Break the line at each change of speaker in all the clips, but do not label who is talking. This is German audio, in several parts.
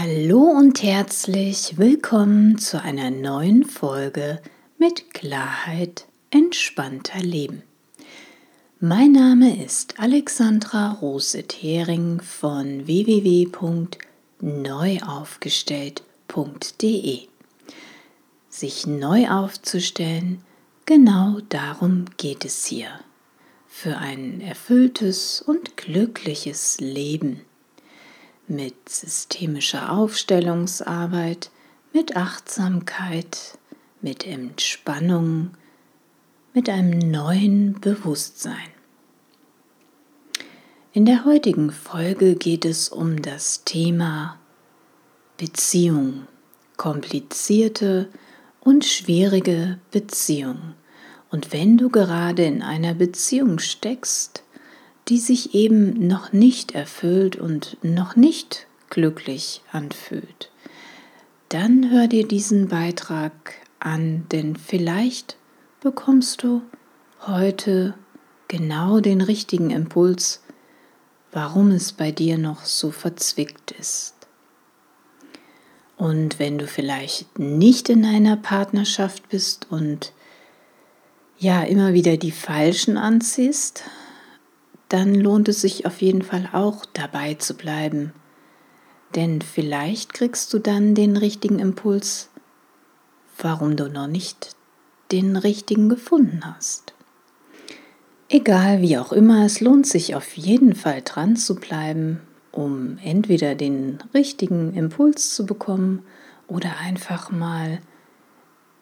Hallo und herzlich willkommen zu einer neuen Folge mit Klarheit entspannter Leben. Mein Name ist Alexandra Rose-Thering von www.neuaufgestellt.de. Sich neu aufzustellen, genau darum geht es hier. Für ein erfülltes und glückliches Leben mit systemischer Aufstellungsarbeit, mit Achtsamkeit, mit Entspannung, mit einem neuen Bewusstsein. In der heutigen Folge geht es um das Thema Beziehung, komplizierte und schwierige Beziehung. Und wenn du gerade in einer Beziehung steckst, die sich eben noch nicht erfüllt und noch nicht glücklich anfühlt, dann hör dir diesen Beitrag an, denn vielleicht bekommst du heute genau den richtigen Impuls, warum es bei dir noch so verzwickt ist. Und wenn du vielleicht nicht in einer Partnerschaft bist und ja immer wieder die Falschen anziehst, dann lohnt es sich auf jeden Fall auch dabei zu bleiben. Denn vielleicht kriegst du dann den richtigen Impuls, warum du noch nicht den richtigen gefunden hast. Egal wie auch immer, es lohnt sich auf jeden Fall dran zu bleiben, um entweder den richtigen Impuls zu bekommen oder einfach mal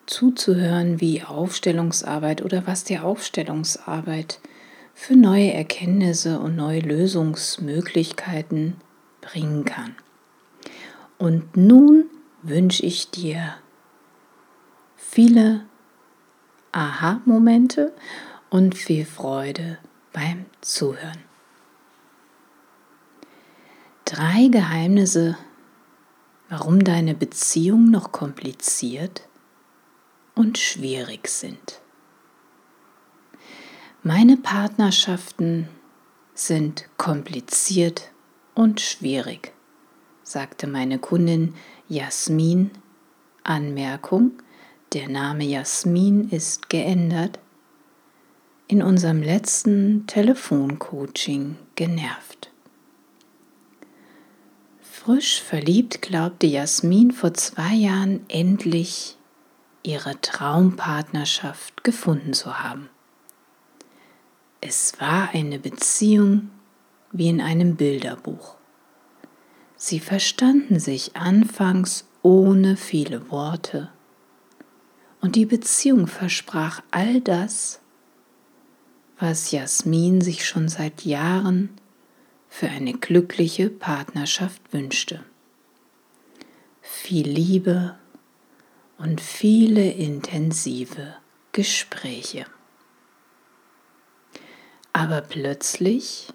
zuzuhören, wie Aufstellungsarbeit oder was dir Aufstellungsarbeit für neue Erkenntnisse und neue Lösungsmöglichkeiten bringen kann. Und nun wünsche ich dir viele Aha-Momente und viel Freude beim Zuhören. Drei Geheimnisse, warum deine Beziehungen noch kompliziert und schwierig sind. Meine Partnerschaften sind kompliziert und schwierig, sagte meine Kundin Jasmin. Anmerkung, der Name Jasmin ist geändert. In unserem letzten Telefoncoaching genervt. Frisch verliebt glaubte Jasmin vor zwei Jahren endlich ihre Traumpartnerschaft gefunden zu haben. Es war eine Beziehung wie in einem Bilderbuch. Sie verstanden sich anfangs ohne viele Worte und die Beziehung versprach all das, was Jasmin sich schon seit Jahren für eine glückliche Partnerschaft wünschte. Viel Liebe und viele intensive Gespräche. Aber plötzlich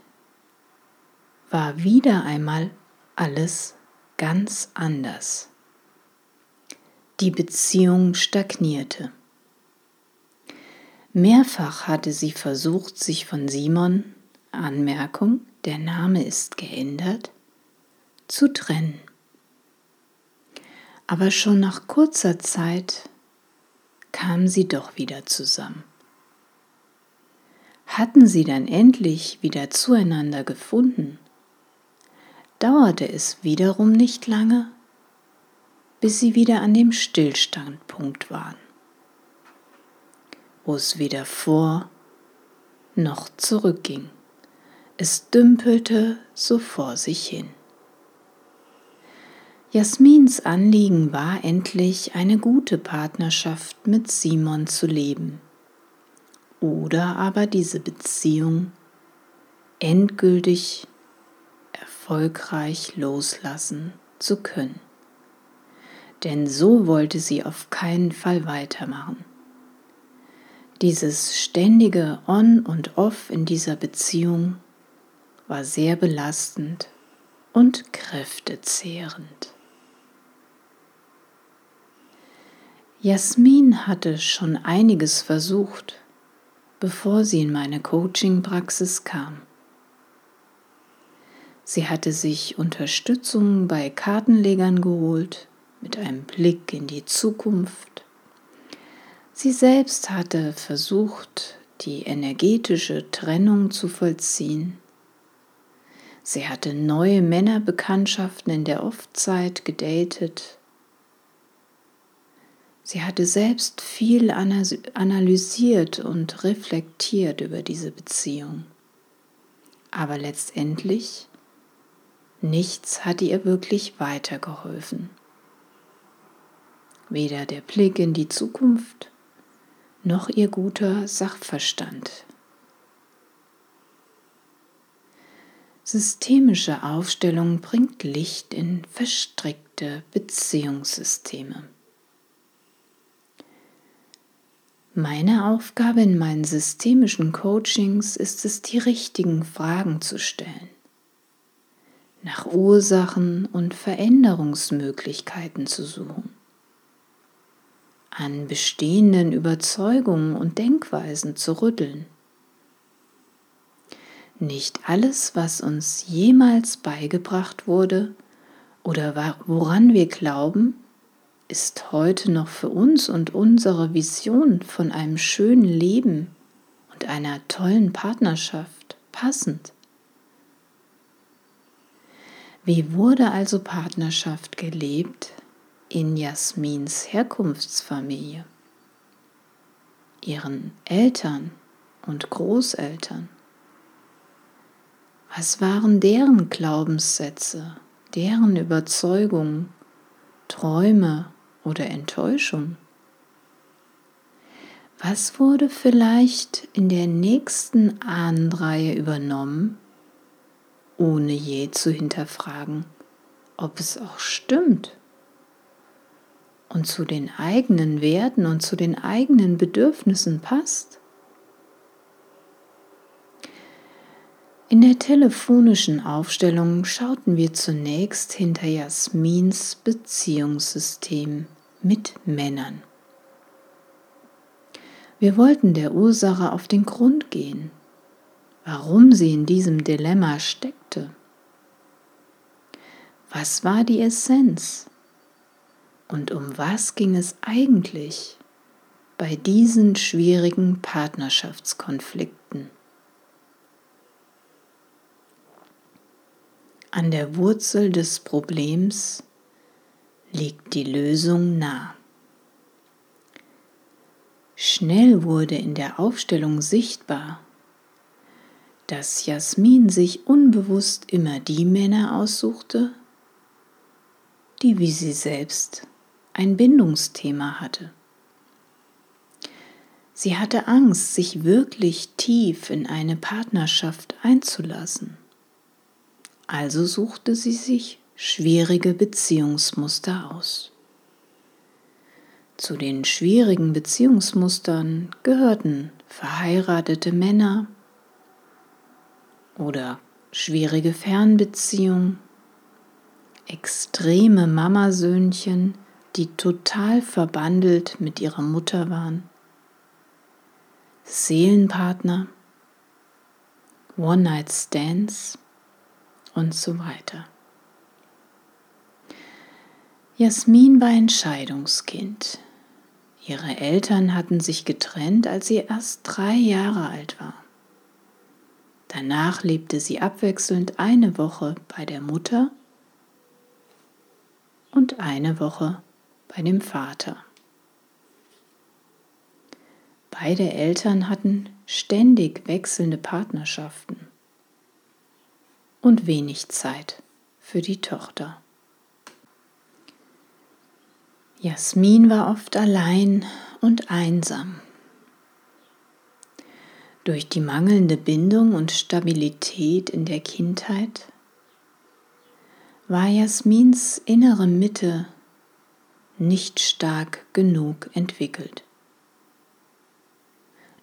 war wieder einmal alles ganz anders. Die Beziehung stagnierte. Mehrfach hatte sie versucht, sich von Simon, Anmerkung, der Name ist geändert, zu trennen. Aber schon nach kurzer Zeit kam sie doch wieder zusammen. Hatten sie dann endlich wieder zueinander gefunden, dauerte es wiederum nicht lange, bis sie wieder an dem Stillstandpunkt waren, wo es weder vor noch zurückging. Es dümpelte so vor sich hin. Jasmins Anliegen war endlich eine gute Partnerschaft mit Simon zu leben oder aber diese Beziehung endgültig erfolgreich loslassen zu können. Denn so wollte sie auf keinen Fall weitermachen. Dieses ständige On und Off in dieser Beziehung war sehr belastend und kräftezehrend. Jasmin hatte schon einiges versucht, bevor sie in meine Coaching-Praxis kam. Sie hatte sich Unterstützung bei Kartenlegern geholt mit einem Blick in die Zukunft. Sie selbst hatte versucht, die energetische Trennung zu vollziehen. Sie hatte neue Männerbekanntschaften in der Offzeit gedatet. Sie hatte selbst viel analysiert und reflektiert über diese Beziehung. Aber letztendlich, nichts hatte ihr wirklich weitergeholfen. Weder der Blick in die Zukunft noch ihr guter Sachverstand. Systemische Aufstellung bringt Licht in verstrickte Beziehungssysteme. Meine Aufgabe in meinen systemischen Coachings ist es, die richtigen Fragen zu stellen, nach Ursachen und Veränderungsmöglichkeiten zu suchen, an bestehenden Überzeugungen und Denkweisen zu rütteln. Nicht alles, was uns jemals beigebracht wurde oder woran wir glauben, ist heute noch für uns und unsere Vision von einem schönen Leben und einer tollen Partnerschaft passend. Wie wurde also Partnerschaft gelebt in Jasmins Herkunftsfamilie, ihren Eltern und Großeltern? Was waren deren Glaubenssätze, deren Überzeugungen, Träume oder Enttäuschung? Was wurde vielleicht in der nächsten Ahnenreihe übernommen, ohne je zu hinterfragen, ob es auch stimmt und zu den eigenen Werten und zu den eigenen Bedürfnissen passt? In der telefonischen Aufstellung schauten wir zunächst hinter Jasmins Beziehungssystem mit Männern. Wir wollten der Ursache auf den Grund gehen, warum sie in diesem Dilemma steckte. Was war die Essenz? Und um was ging es eigentlich bei diesen schwierigen Partnerschaftskonflikten? An der Wurzel des Problems liegt die Lösung nah. Schnell wurde in der Aufstellung sichtbar, dass Jasmin sich unbewusst immer die Männer aussuchte, die wie sie selbst ein Bindungsthema hatte. Sie hatte Angst, sich wirklich tief in eine Partnerschaft einzulassen. Also suchte sie sich schwierige Beziehungsmuster aus. Zu den schwierigen Beziehungsmustern gehörten verheiratete Männer oder schwierige Fernbeziehungen, extreme Mamasöhnchen, die total verbandelt mit ihrer Mutter waren, Seelenpartner, One-Night-Stands, und so weiter. Jasmin war ein Scheidungskind. Ihre Eltern hatten sich getrennt, als sie erst drei Jahre alt war. Danach lebte sie abwechselnd eine Woche bei der Mutter und eine Woche bei dem Vater. Beide Eltern hatten ständig wechselnde Partnerschaften und wenig Zeit für die Tochter. Jasmin war oft allein und einsam. Durch die mangelnde Bindung und Stabilität in der Kindheit war Jasmins innere Mitte nicht stark genug entwickelt.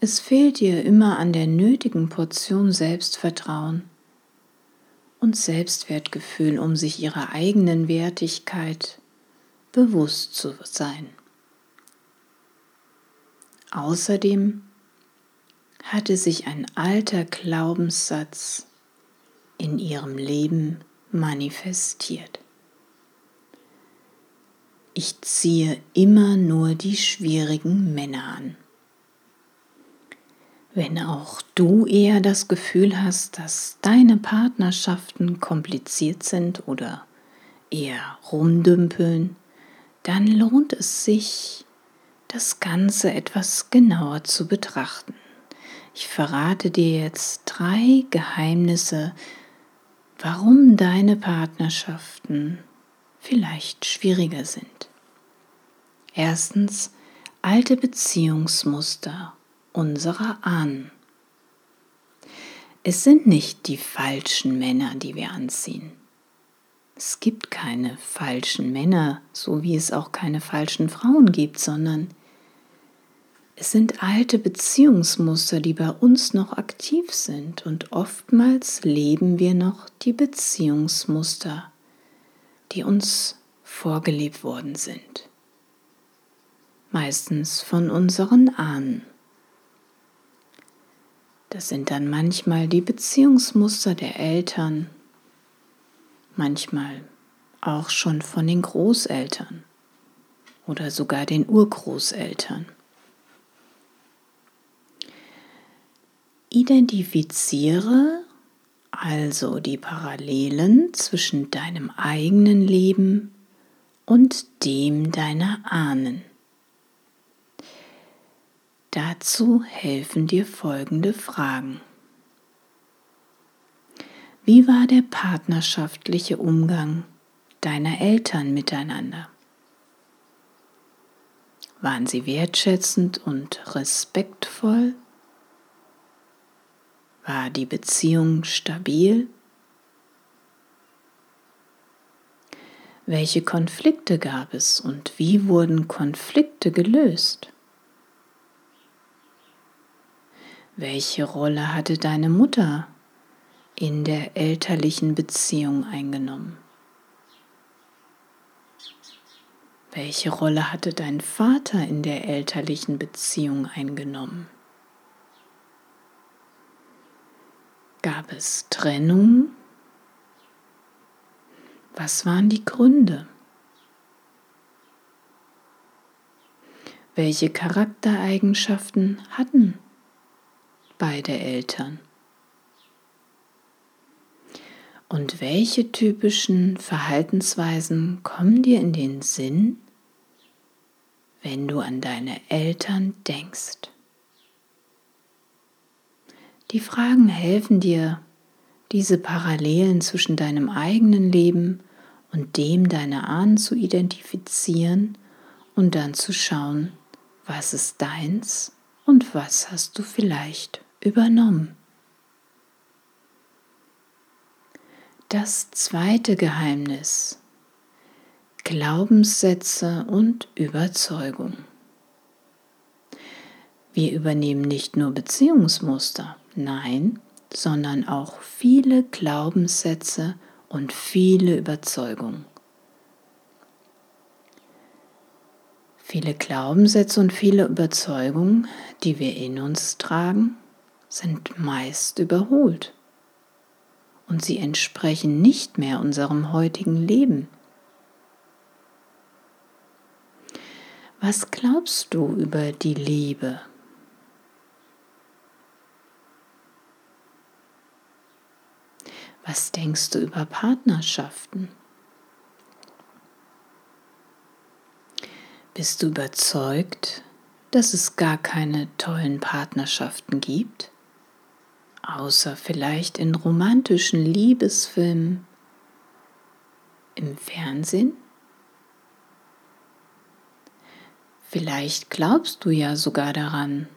Es fehlt ihr immer an der nötigen Portion Selbstvertrauen und Selbstwertgefühl, um sich ihrer eigenen Wertigkeit bewusst zu sein. Außerdem hatte sich ein alter Glaubenssatz in ihrem Leben manifestiert. Ich ziehe immer nur die schwierigen Männer an. Wenn auch du eher das Gefühl hast, dass deine Partnerschaften kompliziert sind oder eher rumdümpeln, dann lohnt es sich, das Ganze etwas genauer zu betrachten. Ich verrate dir jetzt drei Geheimnisse, warum deine Partnerschaften vielleicht schwieriger sind. Erstens alte Beziehungsmuster unserer Ahnen. Es sind nicht die falschen Männer, die wir anziehen. Es gibt keine falschen Männer, so wie es auch keine falschen Frauen gibt, sondern es sind alte Beziehungsmuster, die bei uns noch aktiv sind und oftmals leben wir noch die Beziehungsmuster, die uns vorgelebt worden sind. Meistens von unseren Ahnen. Das sind dann manchmal die Beziehungsmuster der Eltern, manchmal auch schon von den Großeltern oder sogar den Urgroßeltern. Identifiziere also die Parallelen zwischen deinem eigenen Leben und dem deiner Ahnen. Dazu helfen dir folgende Fragen. Wie war der partnerschaftliche Umgang deiner Eltern miteinander? Waren sie wertschätzend und respektvoll? War die Beziehung stabil? Welche Konflikte gab es und wie wurden Konflikte gelöst? Welche Rolle hatte deine Mutter in der elterlichen Beziehung eingenommen? Welche Rolle hatte dein Vater in der elterlichen Beziehung eingenommen? Gab es Trennung? Was waren die Gründe? Welche Charaktereigenschaften hatten beide Eltern? Und welche typischen Verhaltensweisen kommen dir in den Sinn, wenn du an deine Eltern denkst? Die Fragen helfen dir, diese Parallelen zwischen deinem eigenen Leben und dem deiner Ahnen zu identifizieren und dann zu schauen, was ist deins und was hast du vielleicht übernommen. Das zweite Geheimnis. Glaubenssätze und Überzeugung. Wir übernehmen nicht nur Beziehungsmuster, Nein, sondern auch viele Glaubenssätze und viele Überzeugungen. Viele Glaubenssätze und viele Überzeugungen, die wir in uns tragen, sind meist überholt und sie entsprechen nicht mehr unserem heutigen Leben. Was glaubst du über die Liebe? Was denkst du über Partnerschaften? Bist du überzeugt, dass es gar keine tollen Partnerschaften gibt? Außer vielleicht in romantischen Liebesfilmen im Fernsehen? Vielleicht glaubst du ja sogar daran,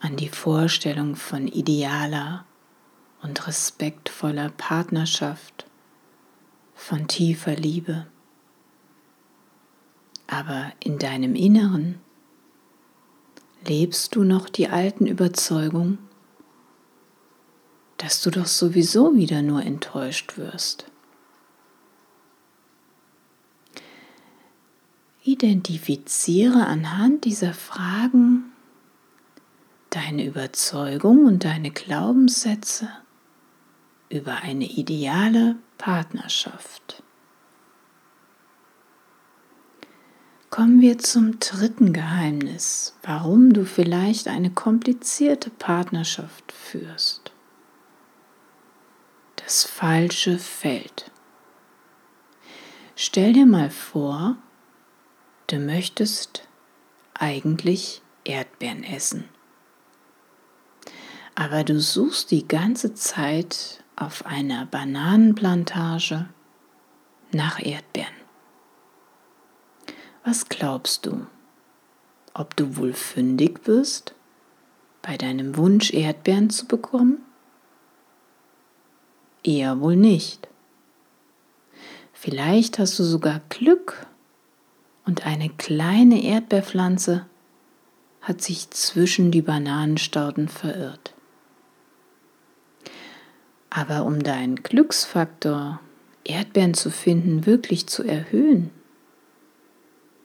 an die Vorstellung von idealer und respektvoller Partnerschaft, von tiefer Liebe. Aber in deinem Inneren lebst du noch die alten Überzeugungen, dass du doch sowieso wieder nur enttäuscht wirst. Identifiziere anhand dieser Fragen deine Überzeugung und deine Glaubenssätze über eine ideale Partnerschaft. Kommen wir zum dritten Geheimnis, warum du vielleicht eine komplizierte Partnerschaft führst. Das falsche Feld. Stell dir mal vor, du möchtest eigentlich Erdbeeren essen. Aber du suchst die ganze Zeit auf einer Bananenplantage nach Erdbeeren. Was glaubst du? Ob du wohl fündig wirst, bei deinem Wunsch Erdbeeren zu bekommen? Eher wohl nicht. Vielleicht hast du sogar Glück und eine kleine Erdbeerpflanze hat sich zwischen die Bananenstauden verirrt. Aber um deinen Glücksfaktor, Erdbeeren zu finden, wirklich zu erhöhen,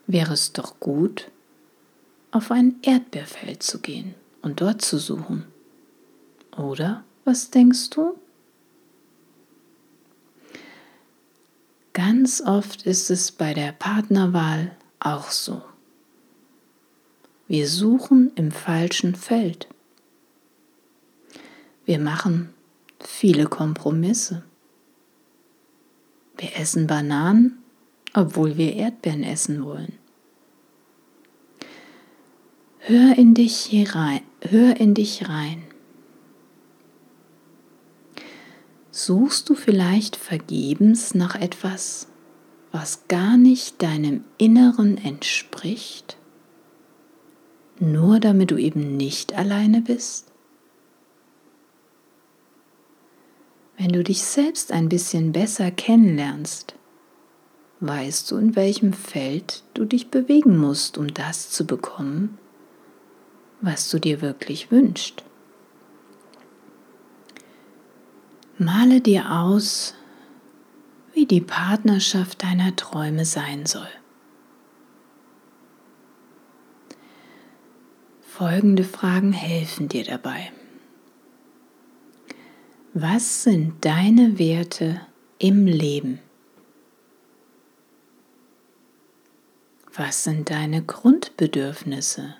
wäre es doch gut, auf ein Erdbeerfeld zu gehen und dort zu suchen. Oder was denkst du? Ganz oft ist es bei der Partnerwahl auch so. Wir suchen im falschen Feld. Wir machen viele Kompromisse. Wir essen Bananen, obwohl wir Erdbeeren essen wollen. Hör in dich rein, hör in dich rein. Suchst du vielleicht vergebens nach etwas, was gar nicht deinem Inneren entspricht, nur damit du eben nicht alleine bist? Wenn du dich selbst ein bisschen besser kennenlernst, weißt du, in welchem Feld du dich bewegen musst, um das zu bekommen, was du dir wirklich wünschst. Male dir aus, wie die Partnerschaft deiner Träume sein soll. Folgende Fragen helfen dir dabei. Was sind deine Werte im Leben? Was sind deine Grundbedürfnisse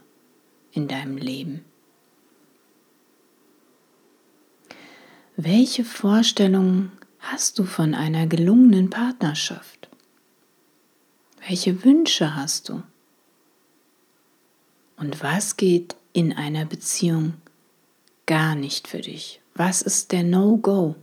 in deinem Leben? Welche Vorstellungen hast du von einer gelungenen Partnerschaft? Welche Wünsche hast du? Und was geht in einer Beziehung gar nicht für dich? Was ist der No-Go?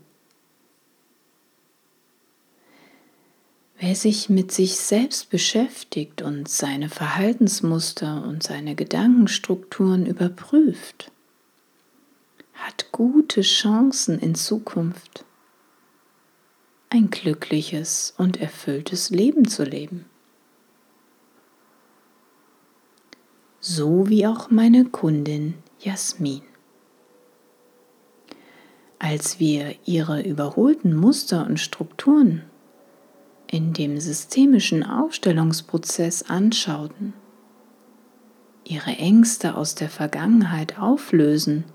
Wer sich mit sich selbst beschäftigt und seine Verhaltensmuster und seine Gedankenstrukturen überprüft, hat gute Chancen in Zukunft, ein glückliches und erfülltes Leben zu leben. So wie auch meine Kundin Jasmin. Als wir ihre überholten Muster und Strukturen in dem systemischen Aufstellungsprozess anschauten, ihre Ängste aus der Vergangenheit auflösen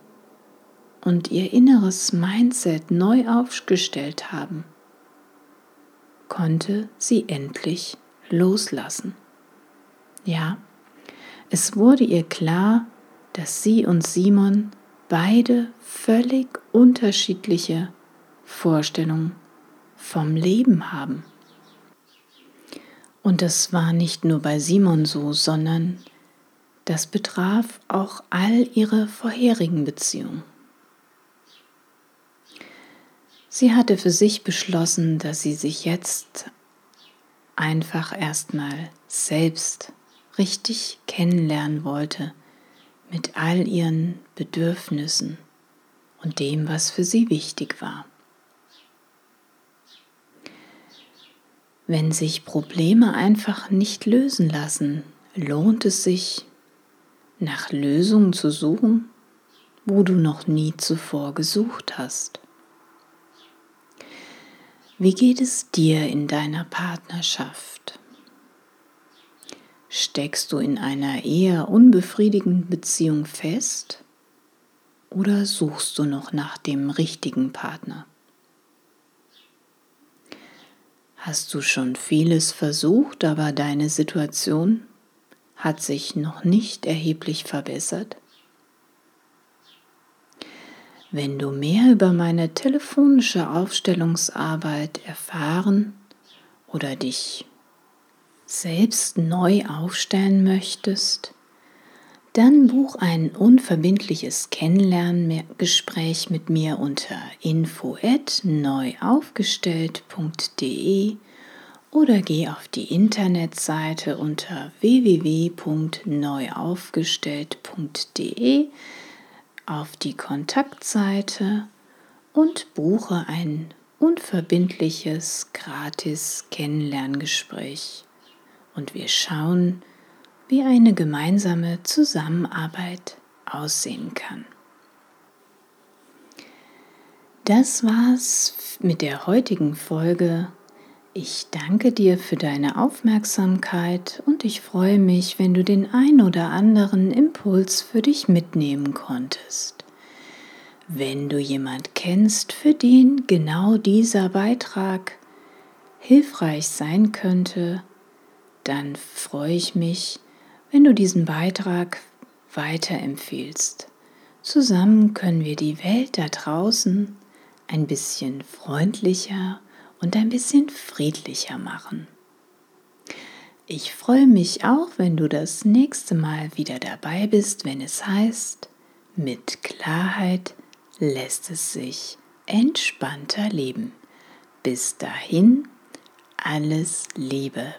und ihr inneres Mindset neu aufgestellt haben, konnte sie endlich loslassen. Ja, es wurde ihr klar, dass sie und Simon beide völlig unterschiedliche Vorstellungen vom Leben haben. Und das war nicht nur bei Simon so, sondern das betraf auch all ihre vorherigen Beziehungen. Sie hatte für sich beschlossen, dass sie sich jetzt einfach erstmal selbst richtig kennenlernen wollte mit all ihren Bedürfnissen und dem, was für sie wichtig war. Wenn sich Probleme einfach nicht lösen lassen, lohnt es sich, nach Lösungen zu suchen, wo du noch nie zuvor gesucht hast. Wie geht es dir in deiner Partnerschaft? Steckst du in einer eher unbefriedigenden Beziehung fest oder suchst du noch nach dem richtigen Partner? Hast du schon vieles versucht, aber deine Situation hat sich noch nicht erheblich verbessert? Wenn du mehr über meine telefonische Aufstellungsarbeit erfahren oder dich selbst neu aufstellen möchtest, dann buch ein unverbindliches Kennenlerngespräch mit mir unter info@neuaufgestellt.de oder geh auf die Internetseite unter www.neuaufgestellt.de auf die Kontaktseite und buche ein unverbindliches gratis Kennenlerngespräch und wir schauen, wie eine gemeinsame Zusammenarbeit aussehen kann. Das war's mit der heutigen Folge. Ich danke dir für deine Aufmerksamkeit und ich freue mich, wenn du den ein oder anderen Impuls für dich mitnehmen konntest. Wenn du jemand kennst, für den genau dieser Beitrag hilfreich sein könnte, dann freue ich mich, wenn du diesen Beitrag weiterempfiehlst. Zusammen können wir die Welt da draußen ein bisschen freundlicher und ein bisschen friedlicher machen. Ich freue mich auch, wenn du das nächste Mal wieder dabei bist, wenn es heißt, mit Klarheit lässt es sich entspannter leben. Bis dahin, alles Liebe.